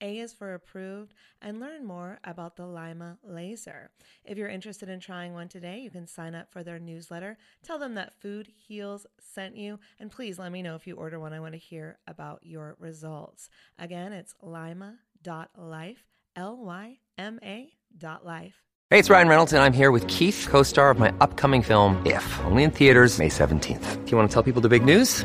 a is for approved, and learn more about the LYMA laser. If you're interested in trying one today, you can sign up for their newsletter. Tell them that Food Heals sent you, and please let me know if you order one. I want to hear about your results. Again, it's lyma.life, L Y M A dot life. Hey, it's Ryan Reynolds, and I'm here with Keith, co star of my upcoming film, If, only in theaters, May 17th. Do you want to tell people the big news?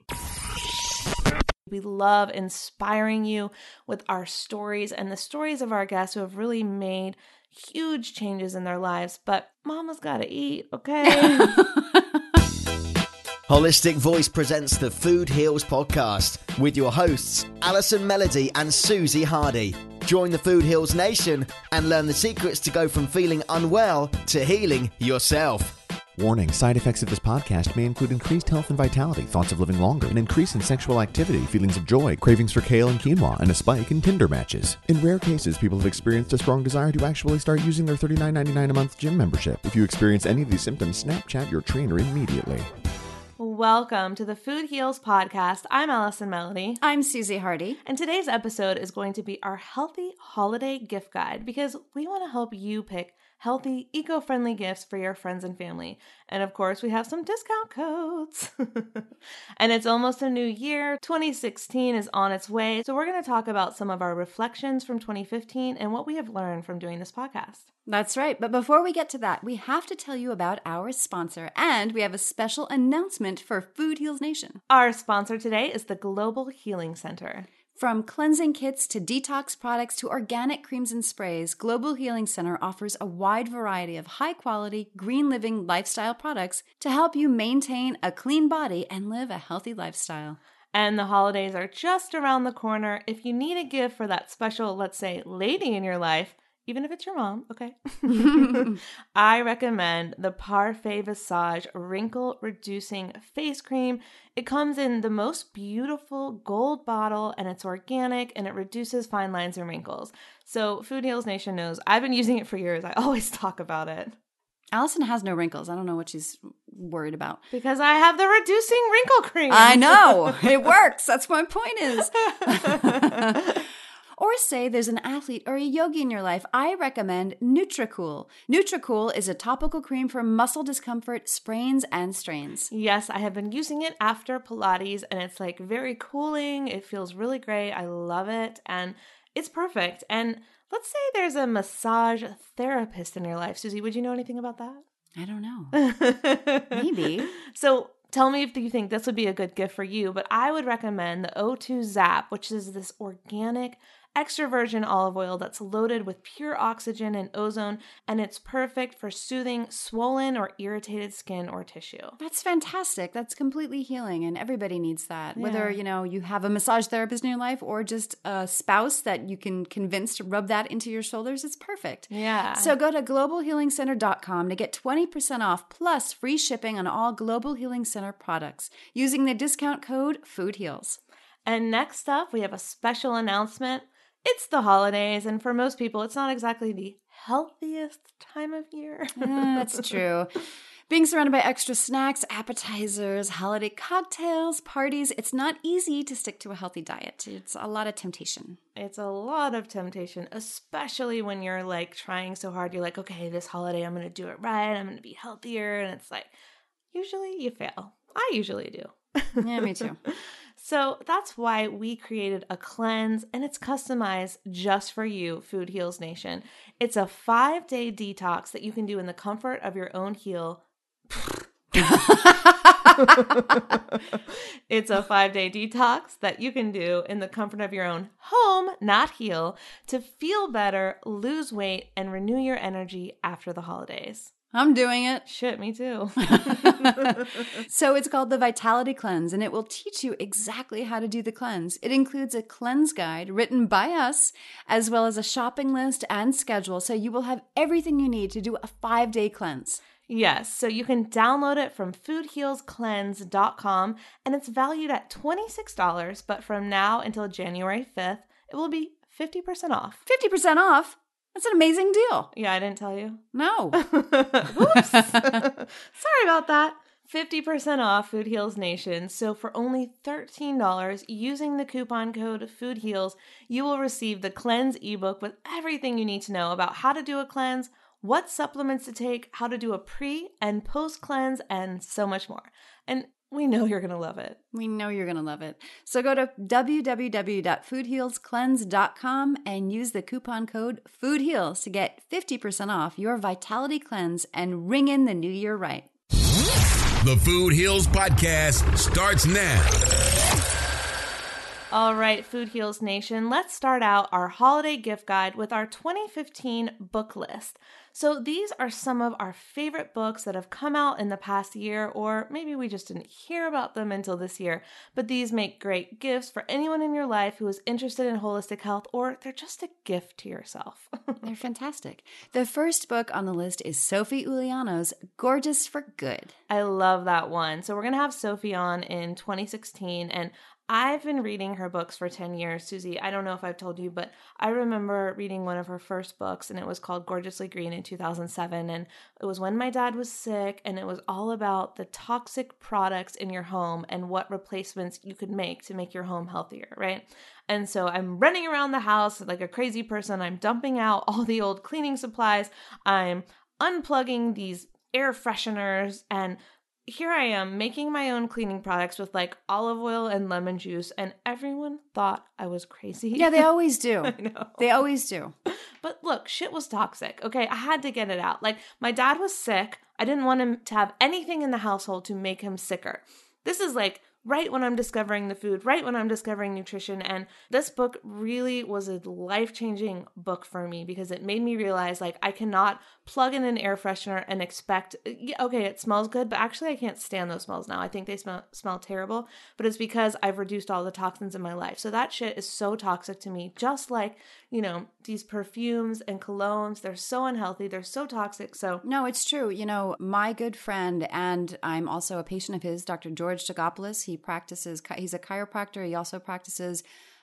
We love inspiring you with our stories and the stories of our guests who have really made huge changes in their lives. But mama's got to eat, okay? Holistic Voice presents the Food Heals podcast with your hosts, Allison Melody and Susie Hardy. Join the Food Heals Nation and learn the secrets to go from feeling unwell to healing yourself. Warning side effects of this podcast may include increased health and vitality, thoughts of living longer, an increase in sexual activity, feelings of joy, cravings for kale and quinoa, and a spike in Tinder matches. In rare cases, people have experienced a strong desire to actually start using their $39.99 a month gym membership. If you experience any of these symptoms, Snapchat your trainer immediately. Welcome to the Food Heals podcast. I'm Allison Melody. I'm Susie Hardy. And today's episode is going to be our healthy holiday gift guide because we want to help you pick healthy, eco friendly gifts for your friends and family. And of course, we have some discount codes. and it's almost a new year. 2016 is on its way. So, we're going to talk about some of our reflections from 2015 and what we have learned from doing this podcast. That's right. But before we get to that, we have to tell you about our sponsor, and we have a special announcement for Food Heals Nation. Our sponsor today is the Global Healing Center. From cleansing kits to detox products to organic creams and sprays, Global Healing Center offers a wide variety of high quality, green living lifestyle products to help you maintain a clean body and live a healthy lifestyle. And the holidays are just around the corner. If you need a gift for that special, let's say, lady in your life, even if it's your mom, okay? I recommend the Parfait Visage Wrinkle Reducing Face Cream. It comes in the most beautiful gold bottle and it's organic and it reduces fine lines and wrinkles. So, Food Heals Nation knows I've been using it for years. I always talk about it. Allison has no wrinkles. I don't know what she's worried about. Because I have the reducing wrinkle cream. I know. It works. That's what my point is. Or say there's an athlete or a yogi in your life, I recommend NutraCool. NutraCool is a topical cream for muscle discomfort, sprains, and strains. Yes, I have been using it after Pilates and it's like very cooling. It feels really great. I love it and it's perfect. And let's say there's a massage therapist in your life. Susie, would you know anything about that? I don't know. Maybe. So tell me if you think this would be a good gift for you, but I would recommend the O2 Zap, which is this organic extra virgin olive oil that's loaded with pure oxygen and ozone, and it's perfect for soothing swollen or irritated skin or tissue. That's fantastic. That's completely healing, and everybody needs that. Whether you know you have a massage therapist in your life or just a spouse that you can convince to rub that into your shoulders, it's perfect. Yeah. So go to globalhealingcenter.com to get 20% off plus free shipping on all Global Healing Center products using the discount code FoodHeals. And next up, we have a special announcement. It's the holidays, and for most people, it's not exactly the healthiest time of year. Ah, That's true. Being surrounded by extra snacks, appetizers, holiday cocktails, parties, it's not easy to stick to a healthy diet. It's a lot of temptation. It's a lot of temptation, especially when you're like trying so hard. You're like, okay, this holiday, I'm going to do it right. I'm going to be healthier. And it's like, usually you fail. I usually do. Yeah, me too. So that's why we created a cleanse and it's customized just for you, Food Heals Nation. It's a five day detox that you can do in the comfort of your own heel. it's a five day detox that you can do in the comfort of your own home, not heel, to feel better, lose weight, and renew your energy after the holidays. I'm doing it. Shit, me too. So it's called the Vitality Cleanse, and it will teach you exactly how to do the cleanse. It includes a cleanse guide written by us, as well as a shopping list and schedule, so you will have everything you need to do a five day cleanse. Yes, so you can download it from foodhealscleanse.com and it's valued at $26, but from now until January 5th, it will be 50% off. 50% off? That's an amazing deal. Yeah, I didn't tell you. No. Oops. Sorry about that. 50% off Food Heals Nation. So for only $13 using the coupon code Food Heals, you will receive the cleanse ebook with everything you need to know about how to do a cleanse, what supplements to take, how to do a pre and post cleanse, and so much more. And we know you're going to love it. We know you're going to love it. So go to www.foodhealscleanse.com and use the coupon code FOODHEALS to get 50% off your Vitality Cleanse and ring in the new year right. The Food Heals Podcast starts now. All right, Food Heals Nation, let's start out our holiday gift guide with our 2015 book list. So, these are some of our favorite books that have come out in the past year, or maybe we just didn't hear about them until this year. But these make great gifts for anyone in your life who is interested in holistic health, or they're just a gift to yourself. They're fantastic. The first book on the list is Sophie Uliano's Gorgeous for Good. I love that one. So, we're going to have Sophie on in 2016, and I've been reading her books for 10 years, Susie. I don't know if I've told you, but I remember reading one of her first books, and it was called Gorgeously Green in 2007. And it was when my dad was sick, and it was all about the toxic products in your home and what replacements you could make to make your home healthier, right? And so I'm running around the house like a crazy person. I'm dumping out all the old cleaning supplies. I'm unplugging these air fresheners and here I am making my own cleaning products with like olive oil and lemon juice, and everyone thought I was crazy. Yeah, they always do. I know. They always do. But look, shit was toxic. Okay, I had to get it out. Like, my dad was sick. I didn't want him to have anything in the household to make him sicker. This is like right when I'm discovering the food, right when I'm discovering nutrition. And this book really was a life changing book for me because it made me realize like I cannot plug in an air freshener and expect, okay, it smells good, but actually I can't stand those smells now. I think they smell, smell terrible, but it's because I've reduced all the toxins in my life. So that shit is so toxic to me, just like, you know, these perfumes and colognes. They're so unhealthy, they're so toxic. So No, it's true. You know, my good friend, and I'm also a patient of his, Dr. George Dagopoulos. He practices, he's a chiropractor. He also practices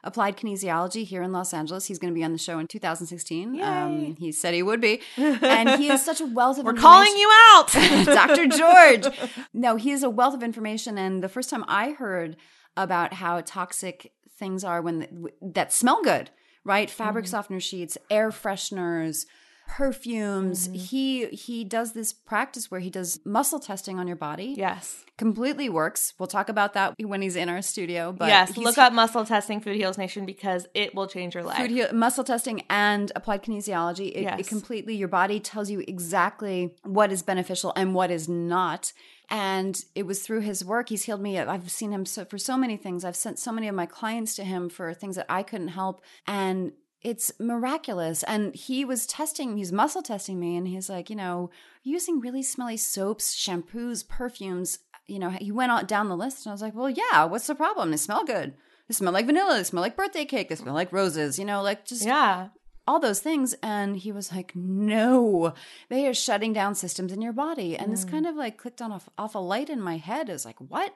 applied kinesiology here in Los Angeles. He's going to be on the show in 2016. Yay. Um, he said he would be. And he is such a wealth of information. We're calling you out. Dr. George. No, he is a wealth of information. And the first time I heard about how toxic things are when that smell good, right? Fabric Mm-hmm. softener sheets, air fresheners, perfumes. Mm-hmm. He he does this practice where he does muscle testing on your body. yes. Completely works. We'll talk about that when he's in our studio. But yes. Look up muscle testing Food Heals Nation because it will change your life. food heal- muscle testing and applied kinesiology. It, it completely your body tells you exactly what is beneficial and what is not. And it was through his work he's healed me. I've seen him so, for so many things. I've sent so many of my clients to him for things that I couldn't help, and it's miraculous. And he was testing, he's muscle testing me, and he's like, you know, using really smelly soaps, shampoos, perfumes. You know, he went on down the list, and I was like, well, yeah, what's the problem? They smell good. They smell like vanilla. They smell like birthday cake. They smell like roses. You know, like just yeah. all those things. And he was like, no, they are shutting down systems in your body. And this mm. kind of like clicked on off, off a light in my head. Is like, what?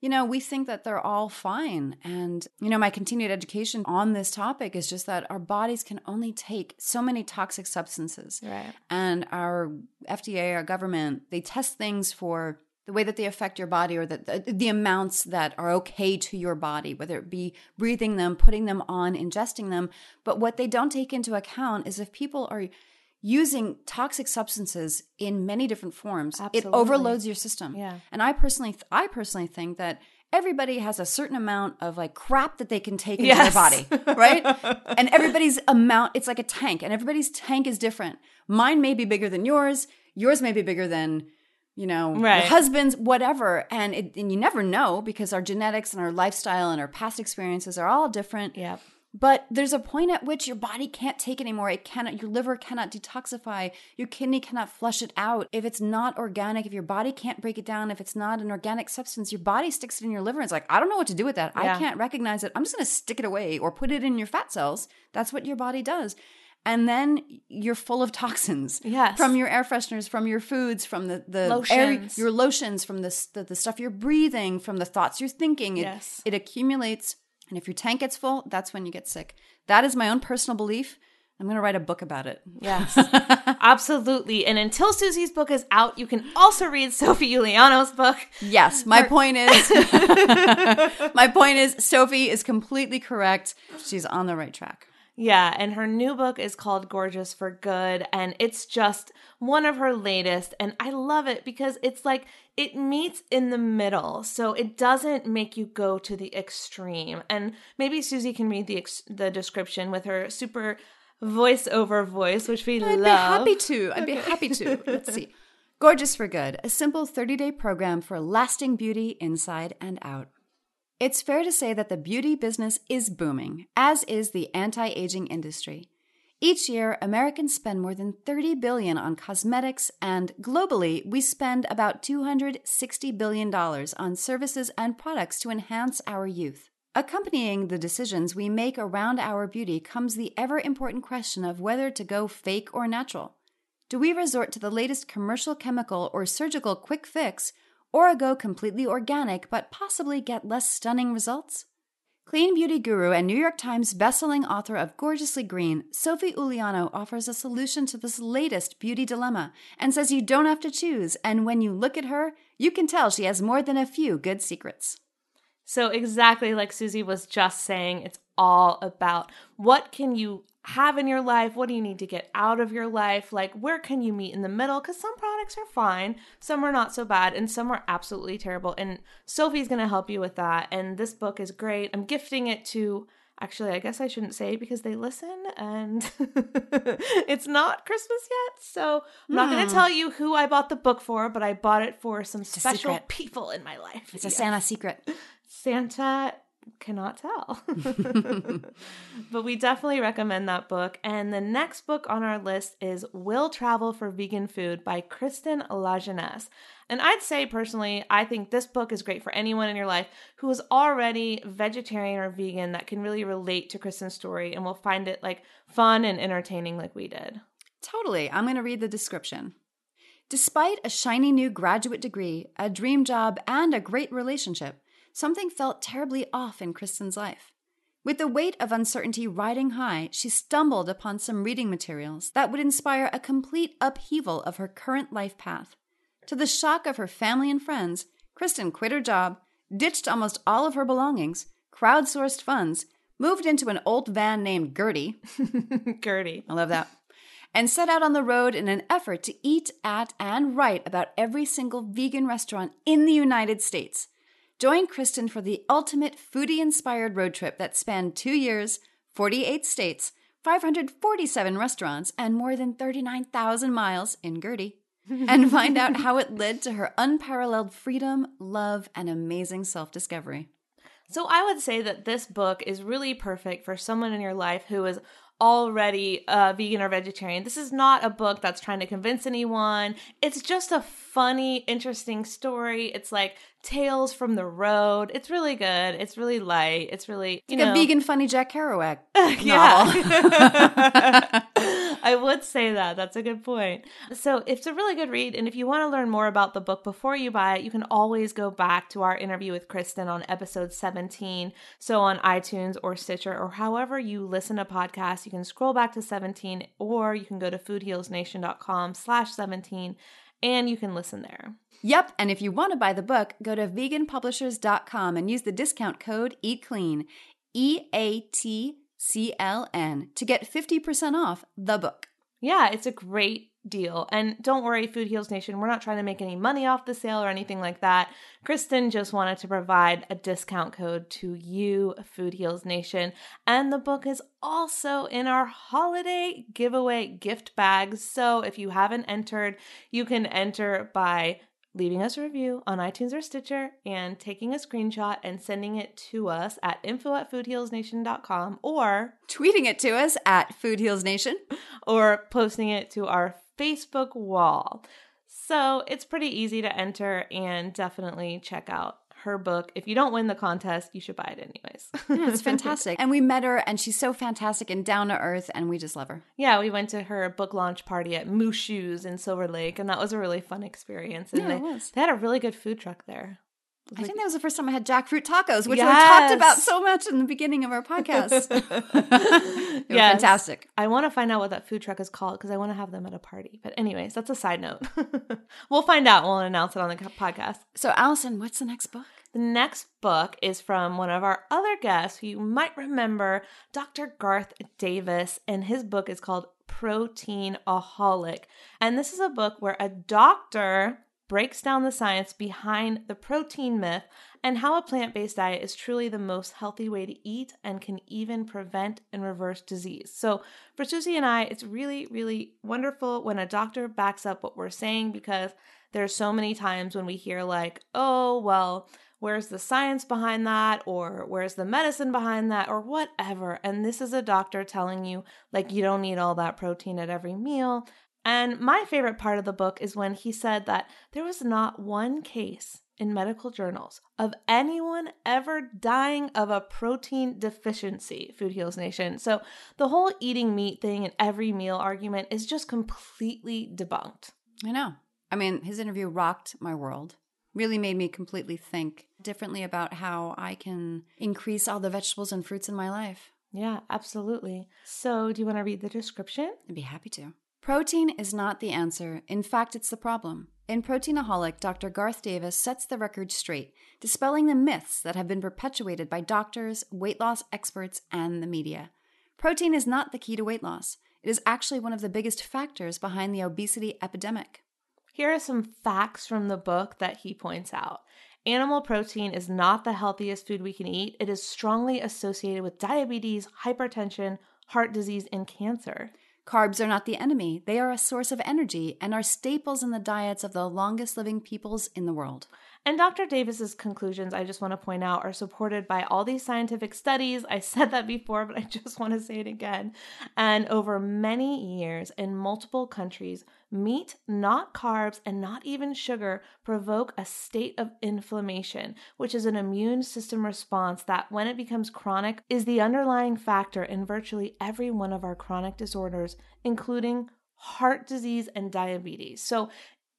You know, we think that they're all fine. And, you know, my continued education on this topic is just that our bodies can only take so many toxic substances. Right. And our FDA, our government, they test things for the way that they affect your body or the, the, the amounts that are okay to your body, whether it be breathing them, putting them on, ingesting them. But what they don't take into account is if people are using toxic substances in many different forms, Absolutely. it overloads your system. Yeah. And I personally, I personally think that everybody has a certain amount of like crap that they can take into Yes. their body, right? and everybody's amount, it's like a tank, and everybody's tank is different. Mine may be bigger than yours. Yours may be bigger than you know Right. your husband's, whatever. And it, and you never know because our genetics and our lifestyle and our past experiences are all different. Yep. But there's a point at which your body can't take anymore. It cannot, your liver cannot detoxify. Your kidney cannot flush it out. If it's not organic, if your body can't break it down, if it's not an organic substance, your body sticks it in your liver. And it's like, I don't know what to do with that. Yeah. I can't recognize it. I'm just going to stick it away or put it in your fat cells. That's what your body does. And then you're full of toxins Yes. from your air fresheners, from your foods, from the, the air, your lotions, from the, the, the stuff you're breathing, from the thoughts you're thinking. It, Yes. it accumulates. And if your tank gets full, that's when you get sick. That is my own personal belief. I'm going to write a book about it. Yes, absolutely. And until Susie's book is out, you can also read Sophie Uliano's book. Yes, my point is my point is Sophie is completely correct. She's on the right track. Yeah, and her new book is called Gorgeous for Good, and it's just one of her latest. And I love it because it's like it meets in the middle, so it doesn't make you go to the extreme. And maybe Susie can read the ex- the description with her super voiceover voice, which we I'd love. be happy to. I'd be happy to. Let's see. Gorgeous for Good, a simple 30 day program for lasting beauty inside and out. It's fair to say that the beauty business is booming, as is the anti aging industry. Each year, Americans spend more than 30 billion on cosmetics, and globally, we spend about 260 billion dollars on services and products to enhance our youth. Accompanying the decisions we make around our beauty comes the ever important question of whether to go fake or natural. Do we resort to the latest commercial chemical or surgical quick fix, or go completely organic but possibly get less stunning results? Clean beauty guru and New York Times bestselling author of Gorgeously Green, Sophie Uliano offers a solution to this latest beauty dilemma and says you don't have to choose, and when you look at her, you can tell she has more than a few good secrets. So exactly like Susie was just saying, it's all about what can you have in your life? What do you need to get out of your life? Like where can you meet in the middle? Cuz some products are fine, some are not so bad, and some are absolutely terrible. And Sophie's going to help you with that. And this book is great. I'm gifting it to Actually, I guess I shouldn't say because they listen and it's not Christmas yet. So I'm not going to hmm. tell you who I bought the book for, but I bought it for some special people in my life. It's a Santa secret. Santa cannot tell. but we definitely recommend that book. And the next book on our list is Will Travel for Vegan Food by Kristen Lajeunesse. And I'd say personally, I think this book is great for anyone in your life who is already vegetarian or vegan that can really relate to Kristen's story and will find it like fun and entertaining like we did. Totally. I'm going to read the description. Despite a shiny new graduate degree, a dream job, and a great relationship, something felt terribly off in Kristen's life. With the weight of uncertainty riding high, she stumbled upon some reading materials that would inspire a complete upheaval of her current life path. To the shock of her family and friends, Kristen quit her job, ditched almost all of her belongings, crowdsourced funds, moved into an old van named Gertie. Gertie. I love that. And set out on the road in an effort to eat at and write about every single vegan restaurant in the United States. Join Kristen for the ultimate foodie inspired road trip that spanned two years, 48 states, 547 restaurants, and more than 39,000 miles in Gertie. and find out how it led to her unparalleled freedom, love, and amazing self discovery. So I would say that this book is really perfect for someone in your life who is already uh, vegan or vegetarian. This is not a book that's trying to convince anyone. It's just a funny, interesting story. It's like tales from the road. It's really good. It's really light. It's really It's you like know, a vegan funny Jack Kerouac yeah. I would say that. That's a good point. So, it's a really good read. And if you want to learn more about the book before you buy it, you can always go back to our interview with Kristen on episode 17. So, on iTunes or Stitcher or however you listen to podcasts, you can scroll back to 17 or you can go to foodhealsnation.com slash 17 and you can listen there. Yep, and if you want to buy the book, go to veganpublishers.com and use the discount code EATCLEAN, E A T C L N, to get 50% off the book. Yeah, it's a great deal. And don't worry, Food Heals Nation, we're not trying to make any money off the sale or anything like that. Kristen just wanted to provide a discount code to you, Food Heals Nation. And the book is also in our holiday giveaway gift bags. So if you haven't entered, you can enter by leaving us a review on iTunes or Stitcher and taking a screenshot and sending it to us at info at foodhealsnation.com or Tweeting it to us at Food Heals Nation. or posting it to our Facebook wall. So it's pretty easy to enter and definitely check out her book. If you don't win the contest, you should buy it anyways. Yeah, it's fantastic. and we met her, and she's so fantastic and down to earth, and we just love her. yeah, we went to her book launch party at MooShoes in Silver Lake, and that was a really fun experience. And Yeah, they, it was. they had a really good food truck there. I think that was the first time I had jackfruit tacos, which we talked about so much in the beginning of our podcast. Yes. fantastic. I want to find out what that food truck is called because I want to have them at a party. But, anyways, that's a side note. we'll find out. We'll announce it on the podcast. So, Allison, what's the next book? The next book is from one of our other guests who you might remember, Dr. Garth Davis, and his book is called Proteinaholic. And this is a book where a doctor breaks down the science behind the protein myth and how a plant based diet is truly the most healthy way to eat and can even prevent and reverse disease. So, for Susie and I, it's really, really wonderful when a doctor backs up what we're saying because there's so many times when we hear, like, oh, well, where's the science behind that or where's the medicine behind that or whatever and this is a doctor telling you like you don't need all that protein at every meal and my favorite part of the book is when he said that there was not one case in medical journals of anyone ever dying of a protein deficiency food heals nation so the whole eating meat thing and every meal argument is just completely debunked I know. I mean, his interview rocked my world. Really made me completely think differently about how I can increase all the vegetables and fruits in my life. yeah absolutely so do you want to read the description I'd be happy to. Protein is not the answer. In fact, it's the problem. In Proteinaholic, Dr. Garth Davis sets the record straight, dispelling the myths that have been perpetuated by doctors, weight loss experts, and the media. Protein is not the key to weight loss. It is actually one of the biggest factors behind the obesity epidemic. Here are some facts from the book that he points out. Animal protein is not the healthiest food we can eat. It is strongly associated with diabetes, hypertension, heart disease, and cancer. Carbs are not the enemy. They are a source of energy and are staples in the diets of the longest living peoples in the world. And Dr. Davis's conclusions, I just want to point out, are supported by all these scientific studies. I said that before, but I just want to say it again. And over many years in multiple countries, meat, not carbs, and not even sugar provoke a state of inflammation, which is an immune system response that, when it becomes chronic, is the underlying factor in virtually every one of our chronic disorders, including heart disease and diabetes. So,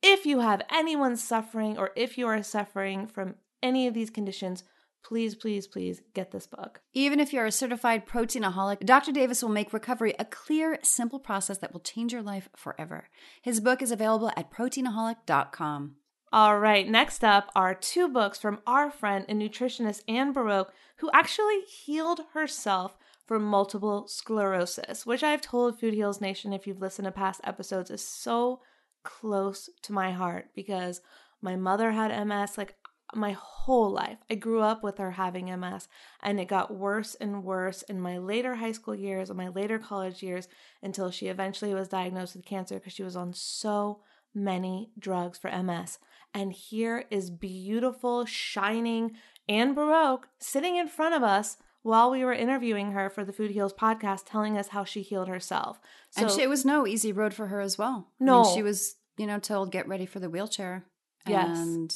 if you have anyone suffering or if you are suffering from any of these conditions, please, please, please get this book. Even if you're a certified proteinaholic, Dr. Davis will make recovery a clear, simple process that will change your life forever. His book is available at proteinaholic.com. All right, next up are two books from our friend and nutritionist Ann Boroch, who actually healed herself from multiple sclerosis, which I've told Food Heals Nation, if you've listened to past episodes, is so close to my heart because my mother had MS. Like my whole life. I grew up with her having MS, and it got worse and worse in my later high school years and my later college years until she eventually was diagnosed with cancer because she was on so many drugs for MS. And here is beautiful, shining Ann Boroch sitting in front of us while we were interviewing her for the Food Heals podcast, telling us how she healed herself. So, and she, it was no easy road for her as well. No, I mean, she was, you know, told get ready for the wheelchair. Yes. And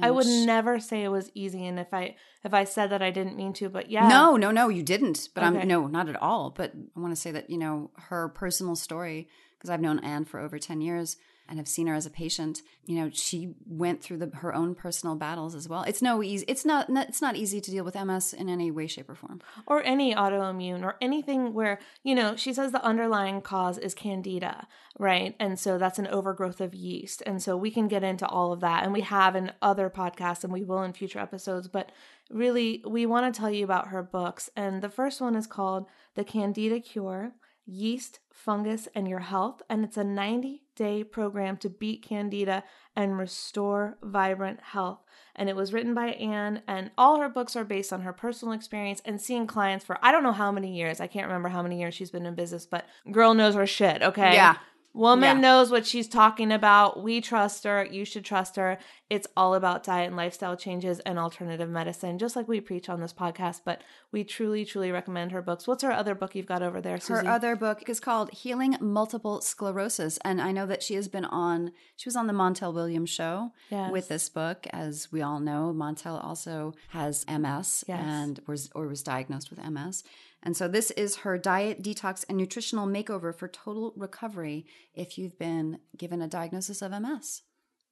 I would never say it was easy, and if I if I said that, I didn't mean to. But yeah, no, no, no, you didn't. But Okay. I'm no, not at all. But I want to say that you know her personal story because I've known Anne for over ten years and have seen her as a patient. You know, she went through the, her own personal battles as well. It's no easy. It's not. It's not easy to deal with MS in any way, shape, or form. or any autoimmune or anything where you know she says the underlying cause is candida right and so that's an overgrowth of yeast and so we can get into all of that and we have in other podcasts and we will in future episodes but really we want to tell you about her books and the first one is called the candida cure yeast fungus and your health and it's a 90 day program to beat candida and restore vibrant health and it was written by Anne and all her books are based on her personal experience and seeing clients for I don't know how many years. I can't remember how many years she's been in business, but girl knows her shit, okay? Yeah. Woman Yeah. knows what she's talking about. We trust her. You should trust her. It's all about diet and lifestyle changes and alternative medicine, just like we preach on this podcast. But we truly, truly recommend her books. What's her other book you've got over there, Her other book is called Healing Multiple Sclerosis. And I know that she has been on, she was on the Montel Williams show Yes. with this book. As we all know, Montel also has MS Yes. and was, or was diagnosed with MS. And so this is her diet, detox, and nutritional makeover for total recovery if you've been given a diagnosis of MS.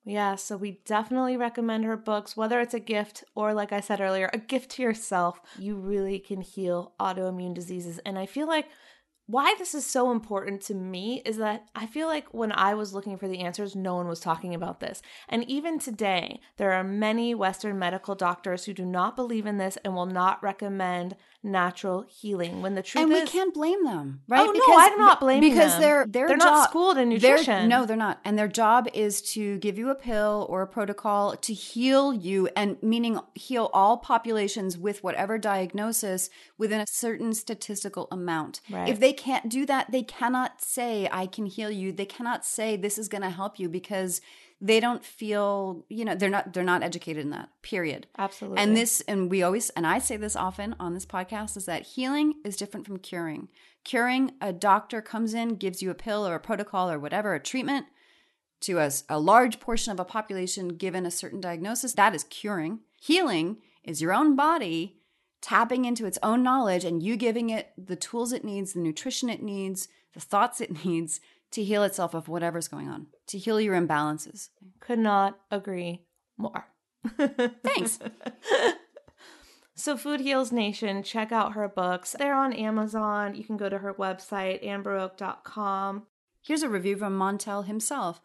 Yeah, so we definitely recommend her books, whether it's a gift or, like I said earlier, a gift to yourself. You really can heal autoimmune diseases. And I feel like why this is so important to me is that I feel like when I was looking for the answers, no one was talking about this. And even today, there are many Western medical doctors who do not believe in this and will not recommend natural healing. When the truth and we can't blame them, oh, right? Oh, no, I'm not blaming because them. they're their They're not schooled in nutrition. no, they're not, and their job is to give you a pill or a protocol to heal you, and meaning heal all populations with whatever diagnosis within a certain statistical amount. Right. If they can't do that, they cannot say I can heal you. They cannot say this is going to help you because they don't feel you know they're not they're not educated in that period. Absolutely. and this and we always and i say this often on this podcast is that healing is different from curing. Curing a doctor comes in gives you a pill or a protocol or whatever a treatment to a, a large portion of a population given a certain diagnosis that is curing. Healing is your own body tapping into its own knowledge and you giving it the tools it needs the nutrition it needs the thoughts it needs to heal itself of whatever's going on to heal your imbalances could not agree more. Thanks. So, Food Heals Nation, check out her books. They're on Amazon. You can go to her website, annboroch.com. Here's a review from Montel himself.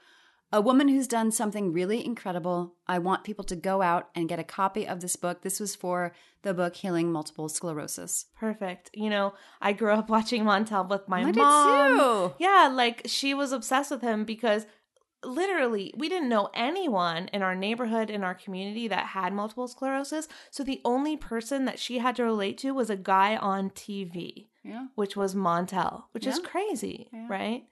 A woman who's done something really incredible. I want people to go out and get a copy of this book. This was for the book Healing Multiple Sclerosis. Perfect. You know, I grew up watching Montel with my I did mom. too. Yeah, like she was obsessed with him because literally we didn't know anyone in our neighborhood in our community that had multiple sclerosis so the only person that she had to relate to was a guy on tv Yeah. which was montel which is crazy Yeah. right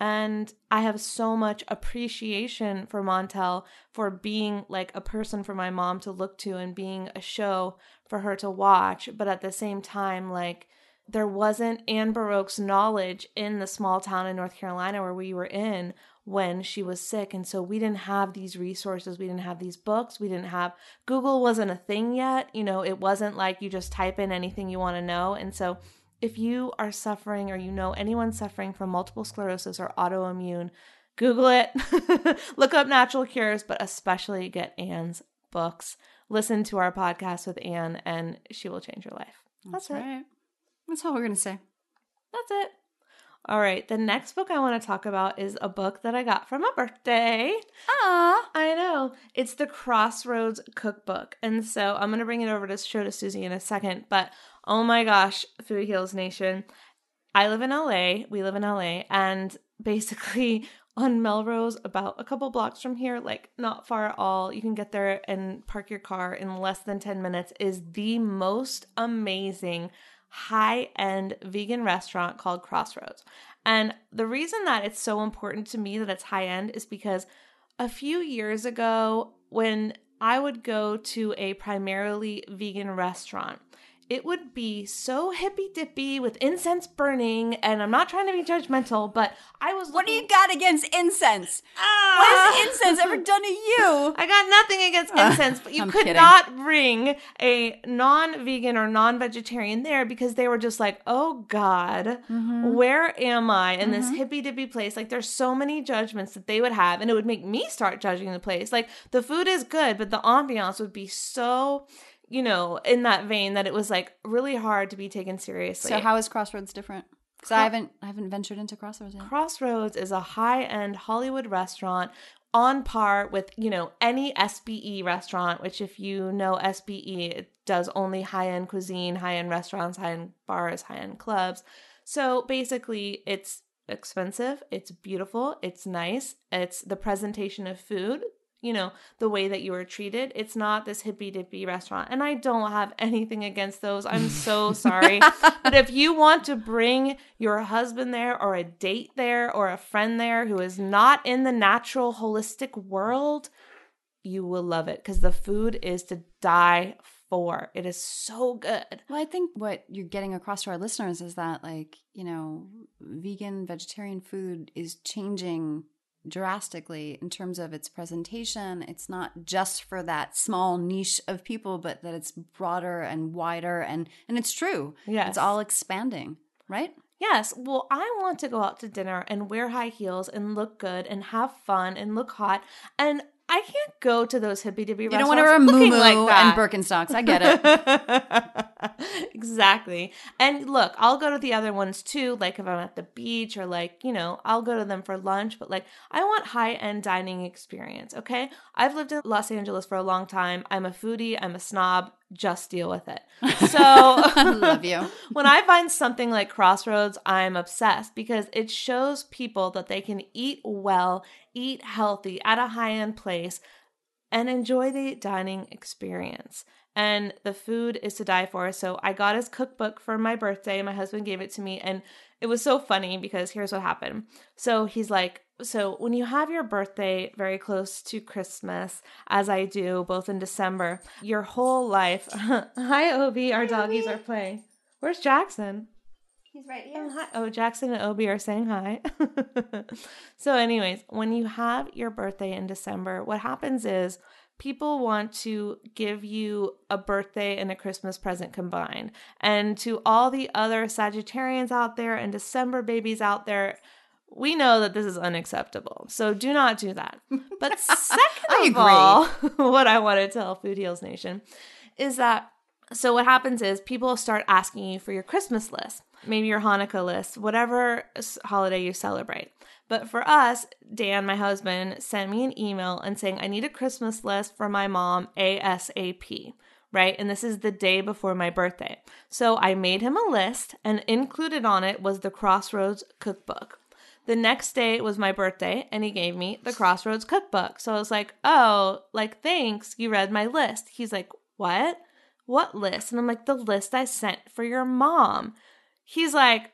and i have so much appreciation for montel for being like a person for my mom to look to and being a show for her to watch but at the same time like there wasn't Ann Boroch's knowledge in the small town in North Carolina where we were in when she was sick. And so we didn't have these resources. We didn't have these books. We didn't have Google wasn't a thing yet. You know, it wasn't like you just type in anything you want to know. And so if you are suffering or you know anyone suffering from multiple sclerosis or autoimmune, Google it, look up natural cures, but especially get Anne's books. listen to our podcast with Anne and she will change your life. That's, That's it. right. That's all we're gonna say. That's it. All right. The next book I want to talk about is a book that I got for my birthday. Ah, I know. It's the Crossroads Cookbook. And so I'm going to bring it over to show to Susie in a second. But oh my gosh, Food Heals Nation. I live in LA. We live in LA. And basically, on Melrose, about a couple blocks from here, like not far at all, you can get there and park your car in less than 10 minutes, is the most amazing high end vegan restaurant called Crossroads. And the reason that it's so important to me that it's high end is because a few years ago, when I would go to a primarily vegan restaurant, it would be so hippy dippy with incense burning. And I'm not trying to be judgmental, but I was. what do you got against incense? Ah! What has incense ever done to you? I got nothing against incense, but you I'm could kidding. not bring a non vegan or non vegetarian there because they were just like, oh God, Mm-hmm. where am I in this hippy dippy place? Like, there's so many judgments that they would have, and it would make me start judging the place. Like, the food is good, but the ambiance would be so, you know, in that vein that it was like really hard to be taken seriously. So how is Crossroads different? Because I haven't I haven't ventured into Crossroads yet. Crossroads is a high-end Hollywood restaurant on par with, you know, any SBE restaurant, which if you know SBE, it does only high-end cuisine, high-end restaurants, high-end bars, high-end clubs. So basically, it's expensive, it's beautiful, it's nice, it's the presentation of food, you know, the way that you were treated. It's not this hippy dippy restaurant. And I don't have anything against those. I'm so sorry. but if you want to bring your husband there or a date there or a friend there who is not in the natural holistic world, you will love it because the food is to die for. It is so good. Well, I think what you're getting across to our listeners is that, like, you know, vegan, vegetarian food is changing drastically in terms of its presentation. It's not just for that small niche of people, but that it's broader and wider. And, and it's true. Yes. It's all expanding, right? Yes. Well, I want to go out to dinner and wear high heels and look good and have fun and look hot. And I can't go to those hippy dippy You don't want to wear moo like and. Birkenstocks. I get it. exactly. And look, I'll go to the other ones too, like if I'm at the beach or like, you know, I'll go to them for lunch, but like I want high-end dining experience, okay? I've lived in Los Angeles for a long time. I'm a foodie, I'm a snob, just deal with it. So Love you. when I find something like Crossroads, I'm obsessed because it shows people that they can eat well, eat healthy at a high end place, and enjoy the dining experience. And the food is to die for. So I got his cookbook for my birthday. My husband gave it to me. And it was so funny because here's what happened. So he's like, so when you have your birthday very close to Christmas, as I do, both in December, your whole life. Hi, Obi. Our doggies are playing. Where's Jackson? He's right Oh, hi. Oh, Jackson and Obi are saying hi. so, anyways, when you have your birthday in December, what happens is people want to give you a birthday and a Christmas present combined. And to all the other Sagittarians out there and December babies out there, we know that this is unacceptable. So do not do that. But second I of agree. all, what I want to tell Food Heals Nation is that so what happens is people start asking you for your Christmas list, maybe your Hanukkah list, whatever holiday you celebrate. But for us, Dan, my husband, sent me an email and saying I need a Christmas list for my mom ASAP. Right. And this is the day before my birthday. So I made him a list and included on it was the Crossroads cookbook. The next day was my birthday, and he gave me the Crossroads cookbook. So I was like, oh, like, thanks, you read my list. He's like, what? What list? And I'm like, the list I sent for your mom. He's like,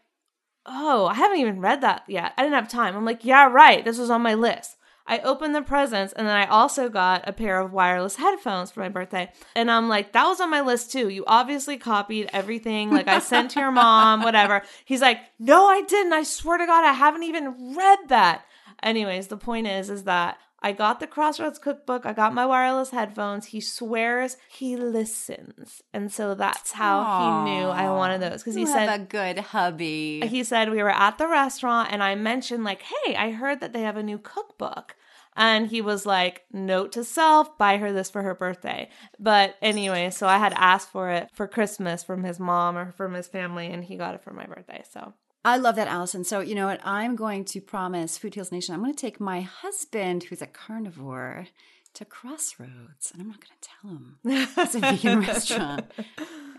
oh, I haven't even read that yet. I didn't have time. I'm like, yeah, right. This was on my list. I opened the presents and then I also got a pair of wireless headphones for my birthday. And I'm like, that was on my list too. You obviously copied everything like I sent to your mom, whatever. He's like, no, I didn't. I swear to God, I haven't even read that. Anyways, the point is, is that I got the Crossroads cookbook. I got my wireless headphones. He swears he listens. And so that's how he knew I wanted those. Because he You said, have a good hubby. he said we were at the restaurant and I mentioned like, "Hey, I heard that they have a new cookbook." And he was like, note to self, buy her this for her birthday. But anyway, so I had asked for it for Christmas from his mom or from his family, and he got it for my birthday. So I love that, Allison. So, you know what? I'm going to promise Food Heals Nation, I'm going to take my husband, who's a carnivore, to Crossroads. And I'm not going to tell him it's a vegan restaurant.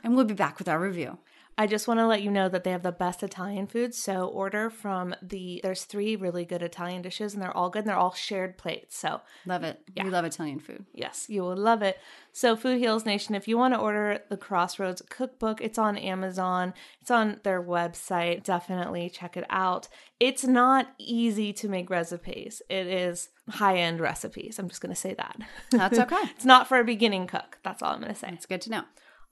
And we'll be back with our review. I just want to let you know that they have the best Italian food. So order from the there's three really good Italian dishes and they're all good and they're all shared plates. So Love it. Yeah. We love Italian food. yes, you will love it. So Food Heals Nation, if you want to order the Crossroads cookbook, it's on Amazon. It's on their website. Definitely check it out. It's not easy to make recipes. It is high-end recipes. I'm just going to say that. That's okay. it's not for a beginning cook. That's all I'm going to say. It's good to know.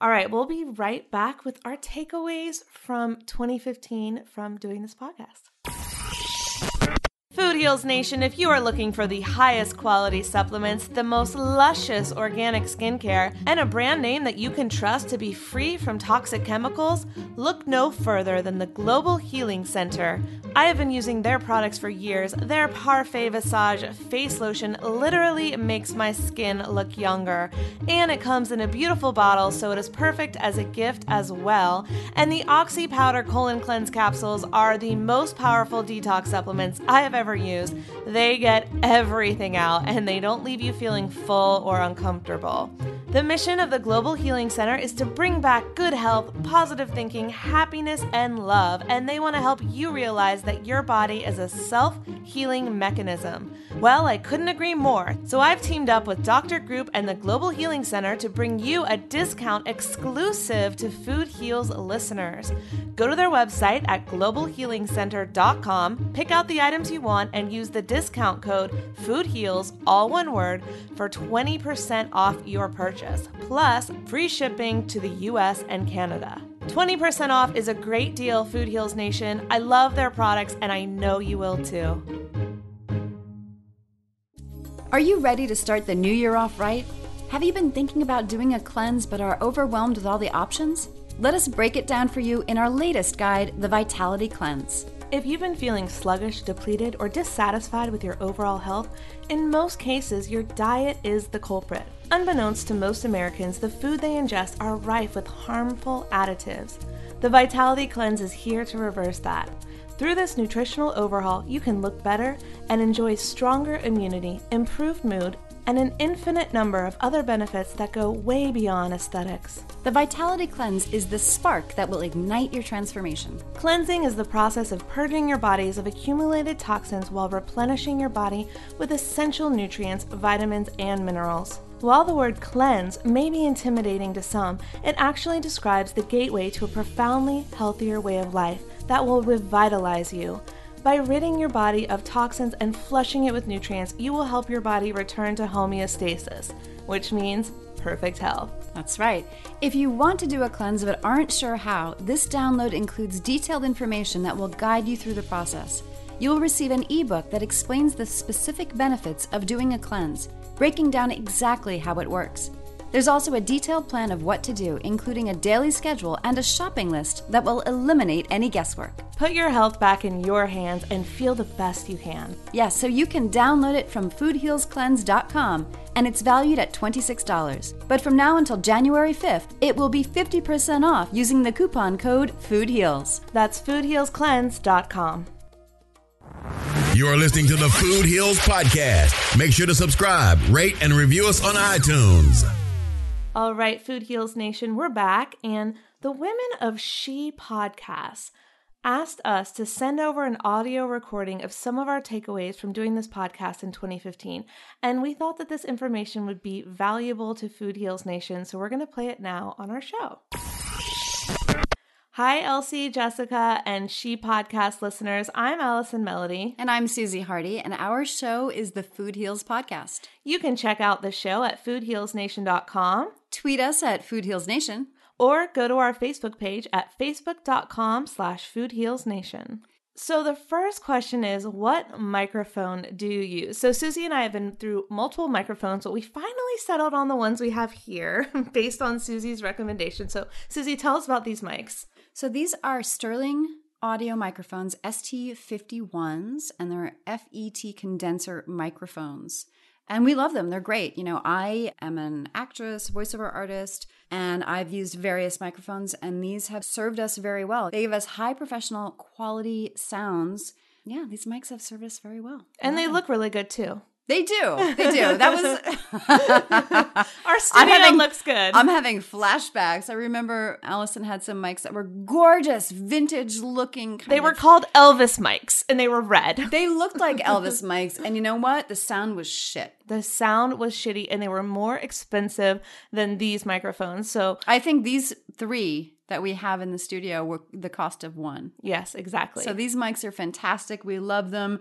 All right, we'll be right back with our takeaways from 2015 from doing this podcast. Food Heals Nation, if you are looking for the highest quality supplements, the most luscious organic skincare, and a brand name that you can trust to be free from toxic chemicals, look no further than the Global Healing Center. I have been using their products for years. Their Parfait Visage face lotion literally makes my skin look younger. And it comes in a beautiful bottle, so it is perfect as a gift as well. And the Oxy Powder Colon Cleanse capsules are the most powerful detox supplements I have ever used. They get everything out and they don't leave you feeling full or uncomfortable. The mission of the Global Healing Center is to bring back good health, positive thinking, happiness, and love, and they want to help you realize that your body is a self healing mechanism. Well, I couldn't agree more, so I've teamed up with Dr. Group and the Global Healing Center to bring you a discount exclusive to Food Heals listeners. Go to their website at globalhealingcenter.com, pick out the items you want, and use the discount code FOODHEALS, all one word, for 20% off your purchase, plus free shipping to the US and Canada. 20% off is a great deal, Food Heals Nation. I love their products, and I know you will too. Are you ready to start the new year off right? Have you been thinking about doing a cleanse but are overwhelmed with all the options? Let us break it down for you in our latest guide, The Vitality Cleanse. If you've been feeling sluggish, depleted, or dissatisfied with your overall health, in most cases, your diet is the culprit. Unbeknownst to most Americans, the food they ingest are rife with harmful additives. The Vitality Cleanse is here to reverse that. Through this nutritional overhaul, you can look better and enjoy stronger immunity, improved mood, and an infinite number of other benefits that go way beyond aesthetics. The Vitality Cleanse is the spark that will ignite your transformation. Cleansing is the process of purging your bodies of accumulated toxins while replenishing your body with essential nutrients, vitamins, and minerals. While the word cleanse may be intimidating to some, it actually describes the gateway to a profoundly healthier way of life that will revitalize you. By ridding your body of toxins and flushing it with nutrients, you will help your body return to homeostasis, which means perfect health. That's right. If you want to do a cleanse but aren't sure how, this download includes detailed information that will guide you through the process. You will receive an ebook that explains the specific benefits of doing a cleanse, breaking down exactly how it works. There's also a detailed plan of what to do, including a daily schedule and a shopping list that will eliminate any guesswork. Put your health back in your hands and feel the best you can. Yes, so you can download it from foodhealscleanse.com and it's valued at $26. But from now until January 5th, it will be 50% off using the coupon code FOODHEALS. That's foodhealscleanse.com. You are listening to the Food Heals Podcast. Make sure to subscribe, rate, and review us on iTunes. All right, Food Heals Nation, we're back, and the Women of She podcast asked us to send over an audio recording of some of our takeaways from doing this podcast in 2015. And we thought that this information would be valuable to Food Heals Nation, so we're going to play it now on our show. Hi, Elsie, Jessica, and She podcast listeners. I'm Allison Melody. And I'm Susie Hardy, and our show is the Food Heals Podcast. You can check out the show at foodhealsnation.com Tweet us at Food Heals Nation. or go to our Facebook page at facebook.com slash foodhealsnation. So the first question is, what microphone do you use? So Susie and I have been through multiple microphones, but we finally settled on the ones we have here based on Susie's recommendation. So Susie, tell us about these mics. So these are Sterling audio microphones, ST51s, and they're FET condenser microphones. And we love them. They're great. You know, I am an actress, voiceover artist, and I've used various microphones, and these have served us very well. They give us high professional quality sounds. Yeah, these mics have served us very well. And they look really good too. They do. They do. That was Our studio having- looks good. I'm having flashbacks. I remember Allison had some mics that were gorgeous, vintage looking. They were of- called Elvis mics and they were red. They looked like Elvis mics, and you know what? The sound was shit. The sound was shitty and they were more expensive than these microphones. So, I think these three that we have in the studio were the cost of one. yes, exactly. So these mics are fantastic. We love them.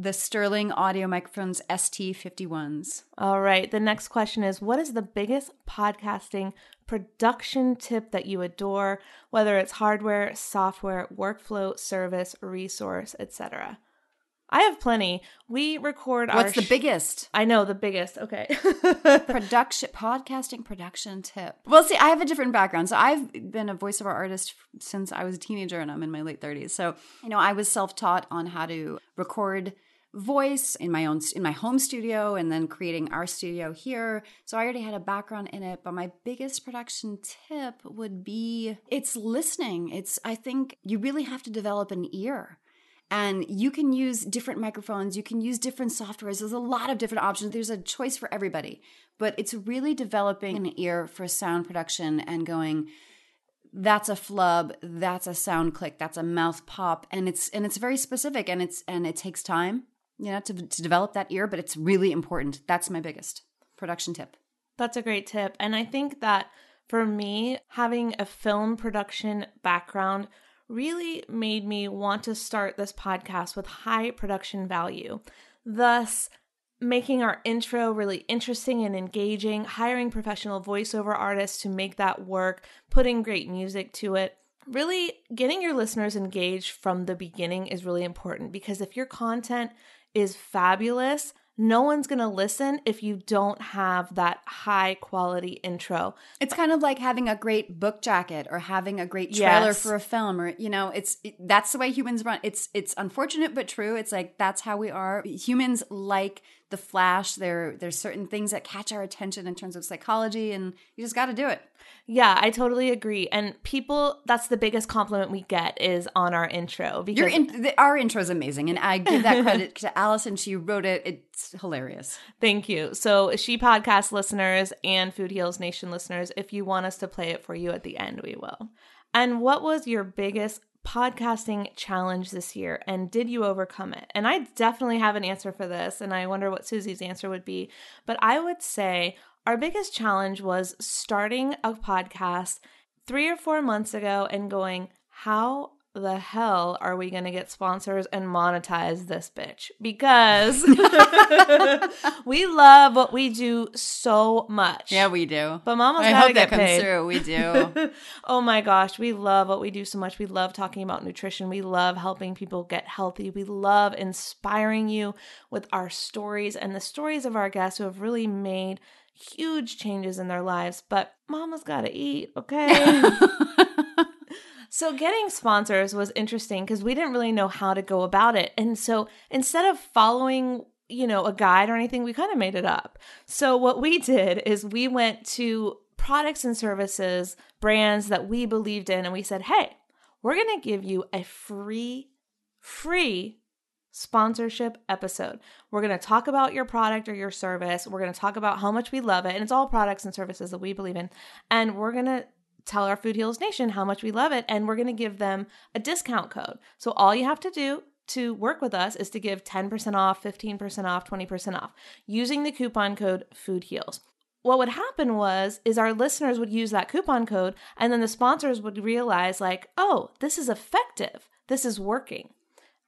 The Sterling Audio Microphones ST51s. All right. The next question is What is the biggest podcasting production tip that you adore, whether it's hardware, software, workflow, service, resource, etc.? I have plenty. We record our. What's the sh- biggest? I know the biggest. Okay. production podcasting production tip well see i have a different background so i've been a voiceover artist since i was a teenager and i'm in my late 30s so you know i was self-taught on how to record voice in my own in my home studio and then creating our studio here. So i already had a background in it but my biggest production tip would be it's listening. It's i think you really have to develop an ear and you can use different microphones. You can use different softwares. There's a lot of different options. There's a choice for everybody but it's really developing an ear for sound production and going that's a flub. That's a sound click. That's a mouth pop. And it's and it's very specific and it's and it takes time you know to, to develop that ear but it's really important that's my biggest production tip That's a great tip. And I think that for me, having a film production background really made me want to start this podcast with high production value. Thus, making our intro really interesting and engaging, hiring professional voiceover artists to make that work, putting great music to it. Really getting your listeners engaged from the beginning is really important because if your content is fabulous, no one's going to listen if you don't have that high quality intro. It's kind of like having a great book jacket or having a great trailer Yes. for a film or you know, it's it, that's the way humans run. It's it's unfortunate but true. It's like that's how we are. Humans like the flash. There there's certain things that catch our attention in terms of psychology and you just got to do it. Yeah, I totally agree. And people, that's the biggest compliment we get is on our intro because Your in, the, our intro is amazing and I give that credit to Allison. She wrote it. It's hilarious. Thank you. So, She Podcast listeners and Food Heals Nation listeners, if you want us to play it for you at the end, we will. And what was your biggest podcasting challenge this year? And did you overcome it? And I definitely have an answer for this. And I wonder what Susie's answer would be. But I would say our biggest challenge was starting a podcast three or four months ago and going, how the hell are we going to get sponsors and monetize this bitch? Because we love what we do so much. Yeah, we do. But Mama's I gotta hope that comes paid. through. We do. oh my gosh, we love what we do so much. We love talking about nutrition. We love helping people get healthy. We love inspiring you with our stories and the stories of our guests who have really made huge changes in their lives. But Mama's got to eat, okay? So getting sponsors was interesting because we didn't really know how to go about it. And so instead of following, you know, a guide or anything, we kind of made it up. So what we did is we went to products and services, brands that we believed in, and we said, hey, we're going to give you a free, free sponsorship episode. We're going to talk about your product or your service. We're going to talk about how much we love it. And it's all products and services that we believe in. And we're going to tell our Food Heals Nation how much we love it. And we're going to give them a discount code. So all you have to do to work with us is to give 10% off, 15% off, 20% off using the coupon code Food Heals. What would happen was is our listeners would use that coupon code and then the sponsors would realize like, "Oh, this is effective. This is working."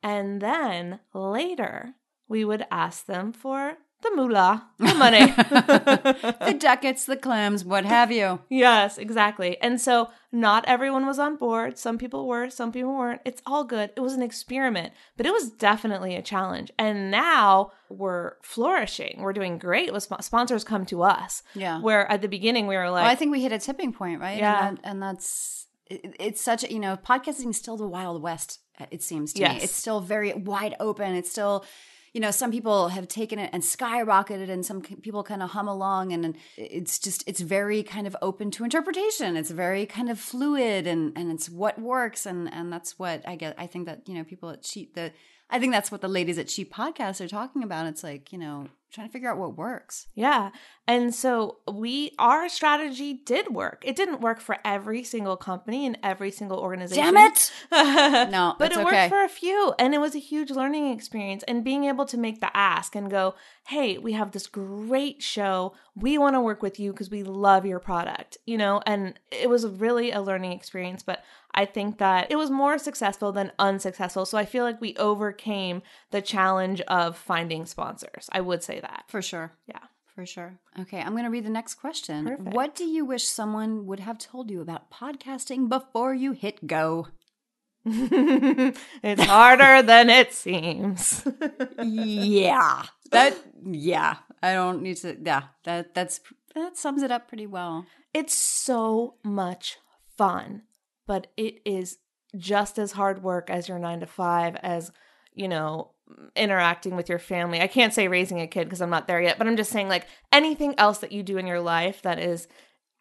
And then later, we would ask them for the moolah, the money. the ducats, the clams, what have you. yes, exactly. And so not everyone was on board. Some people were, some people weren't. It's all good. It was an experiment, but it was definitely a challenge. And now we're flourishing. We're doing great with sp- sponsors come to us. Yeah. Where at the beginning we were like, Well, I think we hit a tipping point, right? Yeah. And, that, and that's, it, it's such a, you know, podcasting is still the Wild West. It seems to me it's still very wide open. It's still, you know, some people have taken it and skyrocketed, and some people kind of hum along, and, it's just it's very kind of open to interpretation. It's very kind of fluid, and and it's what works, and and that's what I get. I think that you know people at Cheat the. I think that's what the ladies at She Podcasts are talking about. It's like, you know, trying to figure out what works. Yeah. And so we our strategy did work. It didn't work for every single company and every single organization. Damn it! no, but it okay. worked for a few and it was a huge learning experience and being able to make the ask and go, "Hey, we have this great show. We want to work with you because we love your product." You know, and it was really a learning experience, but I think that it was more successful than unsuccessful. So I feel like we overcame the challenge of finding sponsors. I would say that. For sure. Yeah. For sure. Okay, I'm going to read the next question. Perfect. What do you wish someone would have told you about podcasting before you hit go? it's harder than it seems. yeah. That yeah. I don't need to yeah. That that's that sums it up pretty well. it's so much fun, but it is just as hard work as your 9 to 5 as, you know, interacting with your family. I can't say raising a kid because I'm not there yet, but I'm just saying like anything else that you do in your life that is,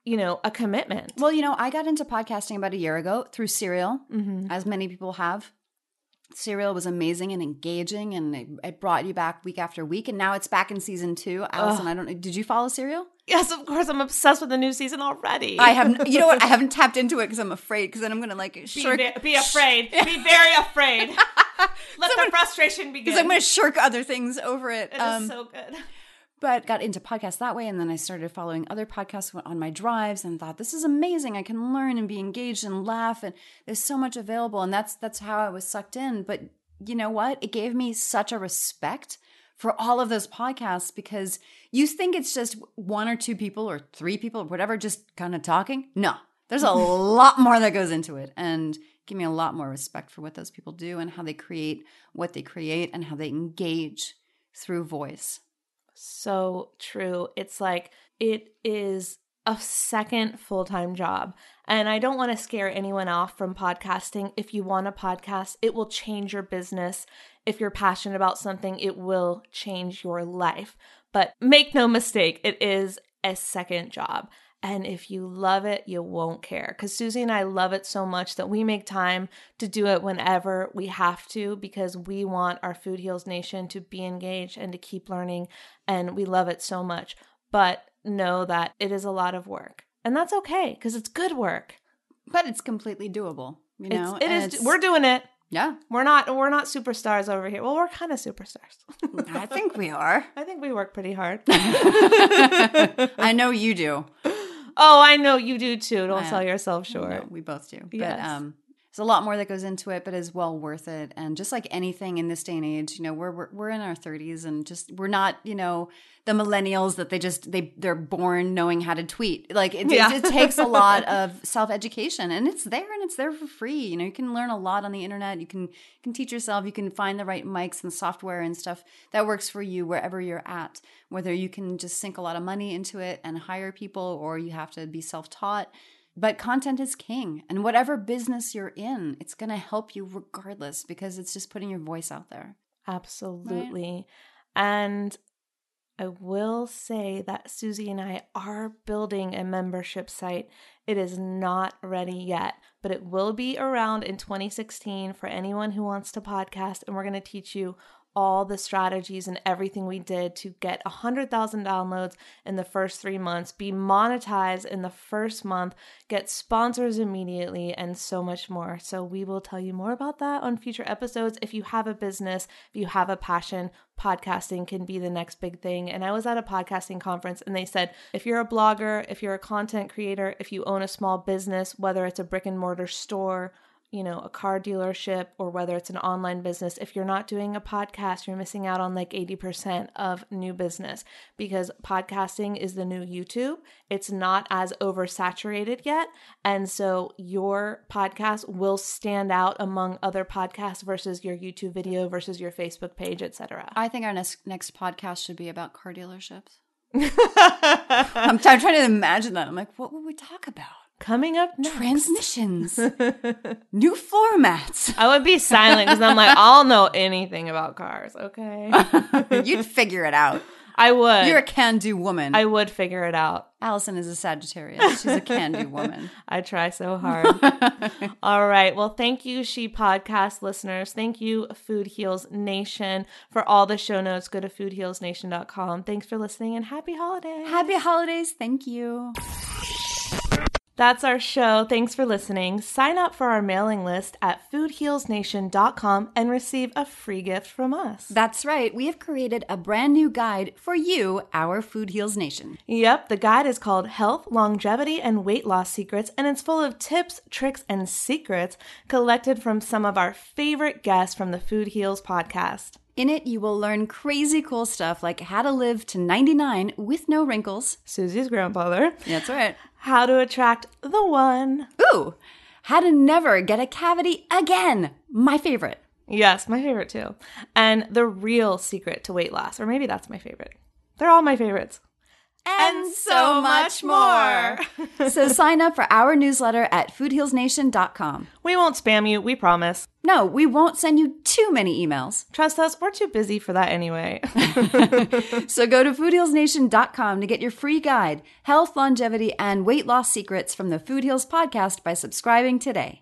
you know, a commitment. Well, you know, I got into podcasting about a year ago through Serial, Mm-hmm. as many people have. Serial was amazing and engaging, and it, it brought you back week after week. And now it's back in season two. Allison, I don't know. Did you follow Serial? Yes, of course. I'm obsessed with the new season already. I have. You know what? I haven't tapped into it because I'm afraid. Because then I'm gonna like Be, shirk. ve- be afraid. Be very afraid. Let the frustration begin. Because I'm gonna shirk other things over it. It is Um, so good. but got into podcasts that way and then i started following other podcasts on my drives and thought this is amazing i can learn and be engaged and laugh and there's so much available and that's that's how i was sucked in but you know what it gave me such a respect for all of those podcasts because you think it's just one or two people or three people or whatever just kind of talking? No. There's a lot more that goes into it and give me a lot more respect for what those people do and how they create what they create and how they engage through voice. So true. It's like it is a second full time job. And I don't want to scare anyone off from podcasting. If you want a podcast, it will change your business. If you're passionate about something, it will change your life. But make no mistake, it is a second job. And if you love it, you won't care. Because Susie and I love it so much that we make time to do it whenever we have to because we want our Food Heals Nation to be engaged and to keep learning. And we love it so much. But know that it is a lot of work. And that's okay because it's good work. but it's completely doable you know it's, it it's- We're doing it. yeah We're not. We're not superstars over here. Well, we're kind of superstars. i think we are I think we work pretty hard. i know you do oh, I know you do too. Don't I- sell yourself No, short. we both do Yes. but um there's a lot more that goes into it but is well worth it. And just like anything in this day and age you know we're we're, we're in our 30s and just we're not you know the millennials that they just they they're born knowing how to tweet. Like it, Yeah. it, it takes a lot of self-education and it's there and it's there for free. You know you can learn a lot on the internet. You can you can teach yourself. You can find the right mics and software and stuff that works for you wherever you're at whether you can just sink a lot of money into it and hire people or you have to be self-taught but content is king. And whatever business you're in, it's going to help you regardless because it's just putting your voice out there. Absolutely. And I will say that Susie and I are building a membership site. It is not ready yet, but it will be around in 2016 for anyone who wants to podcast. And we're going to teach you all the strategies and everything we did to get 100,000 downloads in the first three months, be monetized in the first month, get sponsors immediately, and so much more. So, we will tell you more about that on future episodes. If you have a business, if you have a passion, podcasting can be the next big thing. And I was at a podcasting conference and they said if you're a blogger, if you're a content creator, if you own a small business, whether it's a brick and mortar store, you know, a car dealership or whether it's an online business, if you're not doing a podcast, you're missing out on like 80% of new business because podcasting is the new YouTube. It's not as oversaturated yet. And so your podcast will stand out among other podcasts versus your YouTube video versus your Facebook page, etc. I think our next next podcast should be about car dealerships. I'm, I'm trying to imagine that. I'm like, what would we talk about? Coming up next. Transmissions. New formats. I would be silent because I'm like, I'll know anything about cars, okay? You'd figure it out. I would. You're a can do woman. I would figure it out. Allison is a Sagittarius. She's a can do woman. I try so hard. All right. Well, thank you, She Podcast listeners. Thank you, Food Heals Nation. For all the show notes, go to foodhealsnation.com. Thanks for listening and happy holidays. Happy holidays. Thank you. That's our show. Thanks for listening. Sign up for our mailing list at foodhealsnation.com and receive a free gift from us. That's right. We have created a brand new guide for you, our Food Heals Nation. Yep, the guide is called Health, Longevity, and Weight Loss Secrets, and it's full of tips, tricks, and secrets collected from some of our favorite guests from the Food Heals podcast. In it, you will learn crazy cool stuff like how to live to 99 with no wrinkles. Susie's grandfather. That's right. How to attract the one. Ooh, how to never get a cavity again. My favorite. Yes, my favorite too. And the real secret to weight loss, or maybe that's my favorite. They're all my favorites. And so much more. so sign up for our newsletter at foodhealsnation.com. We won't spam you, we promise. No, we won't send you too many emails. Trust us, we're too busy for that anyway. So go to foodhealsnation.com to get your free guide, health, longevity, and weight loss secrets from the Food Heals podcast by subscribing today.